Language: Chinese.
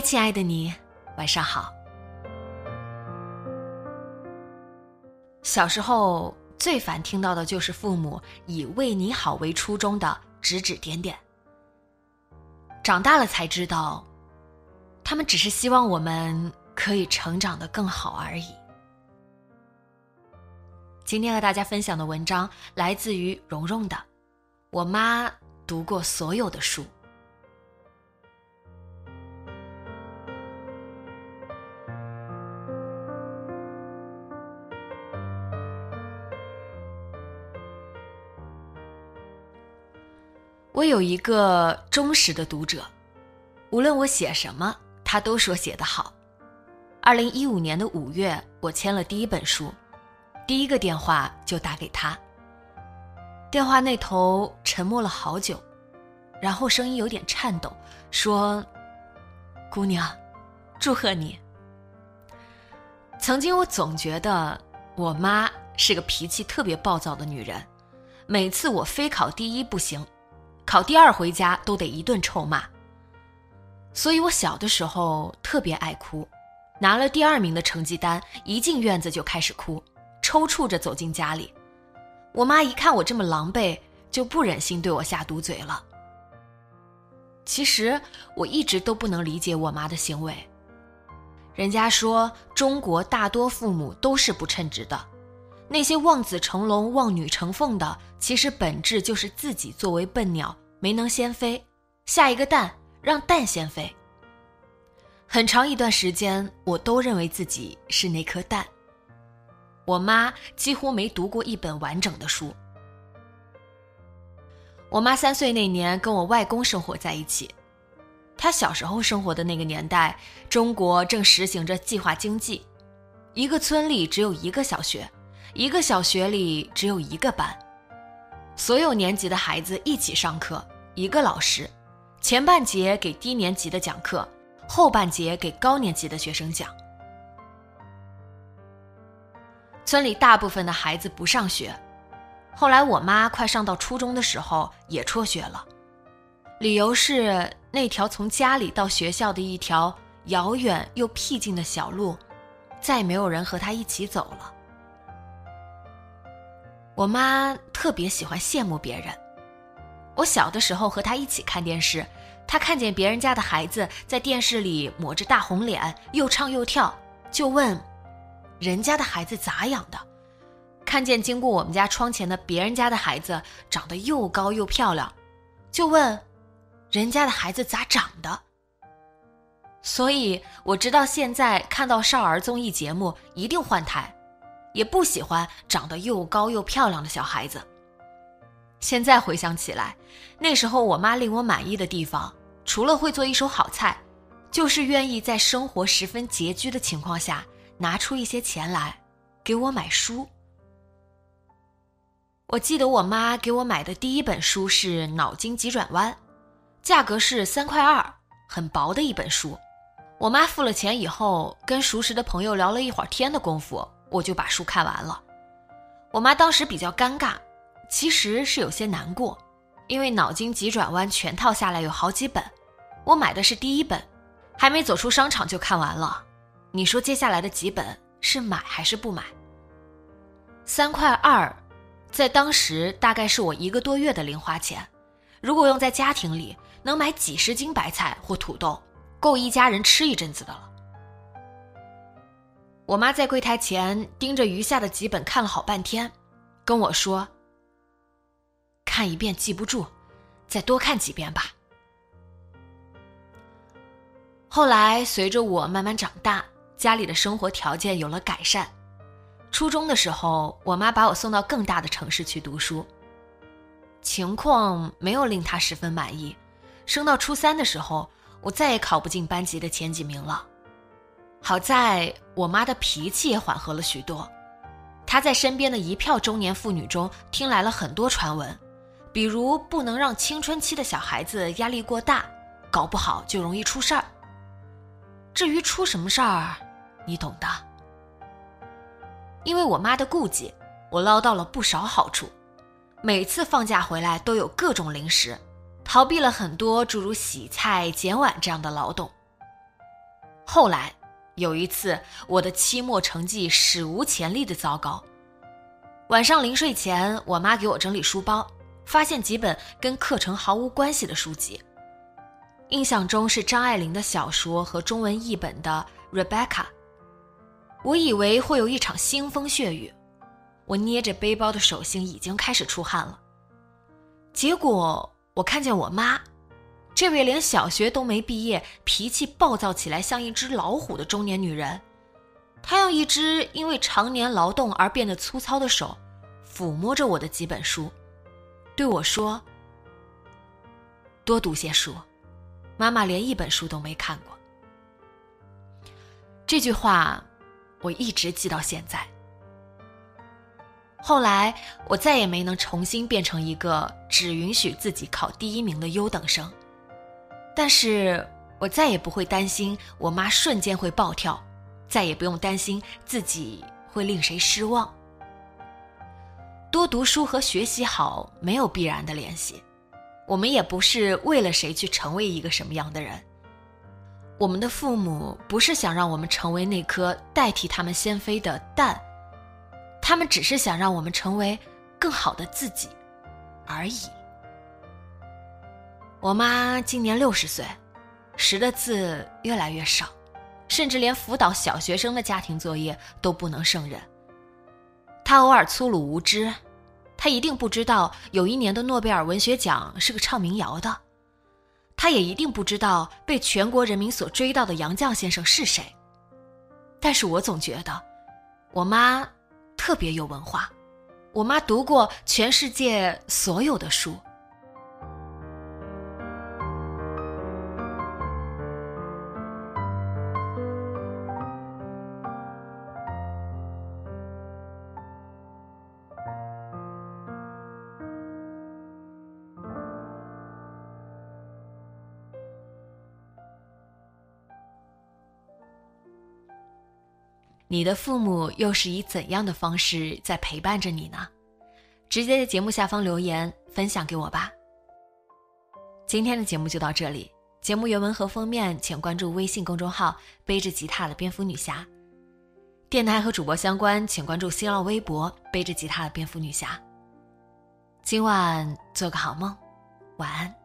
亲爱的你，晚上好。小时候最烦听到的就是父母以“为你好”为初衷的指指点点。长大了才知道，他们只是希望我们可以成长的更好而已。今天和大家分享的文章来自于蓉蓉的，我妈读过所有的书。我有一个忠实的读者，无论我写什么，他都说写得好。二零一五年的五月，我签了第一本书，第一个电话就打给他。电话那头沉默了好久，然后声音有点颤抖，说：“姑娘，祝贺你。”曾经我总觉得我妈是个脾气特别暴躁的女人，每次我非考第一不行。考第二回家都得一顿臭骂，所以我小的时候特别爱哭，拿了第二名的成绩单，一进院子就开始哭，抽搐着走进家里。我妈一看我这么狼狈，就不忍心对我下毒嘴了。其实我一直都不能理解我妈的行为。人家说中国大多父母都是不称职的。那些望子成龙、望女成凤的，其实本质就是自己作为笨鸟没能先飞，下一个蛋让蛋先飞。很长一段时间，我都认为自己是那颗蛋。我妈几乎没读过一本完整的书。我妈三岁那年跟我外公生活在一起，她小时候生活的那个年代，中国正实行着计划经济，一个村里只有一个小学。一个小学里只有一个班，所有年级的孩子一起上课，一个老师，前半节给低年级的讲课，后半节给高年级的学生讲。村里大部分的孩子不上学，后来我妈快上到初中的时候也辍学了，理由是那条从家里到学校的一条遥远又僻静的小路，再没有人和她一起走了。我妈特别喜欢羡慕别人。我小的时候和她一起看电视，她看见别人家的孩子在电视里抹着大红脸，又唱又跳，就问：“人家的孩子咋养的？”看见经过我们家窗前的别人家的孩子长得又高又漂亮，就问：“人家的孩子咋长的？”所以我直到现在看到少儿综艺节目一定换台。也不喜欢长得又高又漂亮的小孩子。现在回想起来，那时候我妈令我满意的地方，除了会做一手好菜，就是愿意在生活十分拮据的情况下，拿出一些钱来给我买书。我记得我妈给我买的第一本书是《脑筋急转弯》，价格是三块二，很薄的一本书。我妈付了钱以后，跟熟识的朋友聊了一会儿天的功夫。我就把书看完了，我妈当时比较尴尬，其实是有些难过，因为脑筋急转弯全套下来有好几本，我买的是第一本，还没走出商场就看完了。你说接下来的几本是买还是不买？三块二，在当时大概是我一个多月的零花钱，如果用在家庭里，能买几十斤白菜或土豆，够一家人吃一阵子的了。我妈在柜台前盯着余下的几本看了好半天，跟我说：“看一遍记不住，再多看几遍吧。”后来随着我慢慢长大，家里的生活条件有了改善。初中的时候，我妈把我送到更大的城市去读书，情况没有令她十分满意。升到初三的时候，我再也考不进班级的前几名了。好在我妈的脾气也缓和了许多，她在身边的一票中年妇女中听来了很多传闻，比如不能让青春期的小孩子压力过大，搞不好就容易出事儿。至于出什么事儿，你懂的。因为我妈的顾忌，我捞到了不少好处。每次放假回来都有各种零食，逃避了很多诸如洗菜、捡碗这样的劳动。后来有一次，我的期末成绩史无前例的糟糕。晚上临睡前，我妈给我整理书包，发现几本跟课程毫无关系的书籍。印象中是张爱玲的小说和中文译本的《Rebecca》。我以为会有一场腥风血雨，我捏着背包的手心已经开始出汗了。结果我看见我妈，这位连小学都没毕业、脾气暴躁起来像一只老虎的中年女人，她用一只因为常年劳动而变得粗糙的手，抚摸着我的几本书，对我说：“多读些书。”妈妈连一本书都没看过。这句话，我一直记到现在。后来，我再也没能重新变成一个只允许自己考第一名的优等生，但是我再也不会担心我妈瞬间会暴跳，再也不用担心自己会令谁失望。多读书和学习好没有必然的联系。我们也不是为了谁去成为一个什么样的人。我们的父母不是想让我们成为那颗代替他们先飞的蛋，他们只是想让我们成为更好的自己而已。我妈今年六十岁，识的字越来越少，甚至连辅导小学生的家庭作业都不能胜任。她偶尔粗鲁无知。她一定不知道有一年的诺贝尔文学奖是个唱民谣的，他也一定不知道被全国人民所追悼的杨绛先生是谁。但是我总觉得，我妈特别有文化，我妈读过全世界所有的书。你的父母又是以怎样的方式在陪伴着你呢？直接在节目下方留言分享给我吧。今天的节目就到这里，节目原文和封面请关注微信公众号“背着吉他的蝙蝠女侠”，电台和主播相关请关注新浪微博“背着吉他的蝙蝠女侠”。今晚做个好梦，晚安。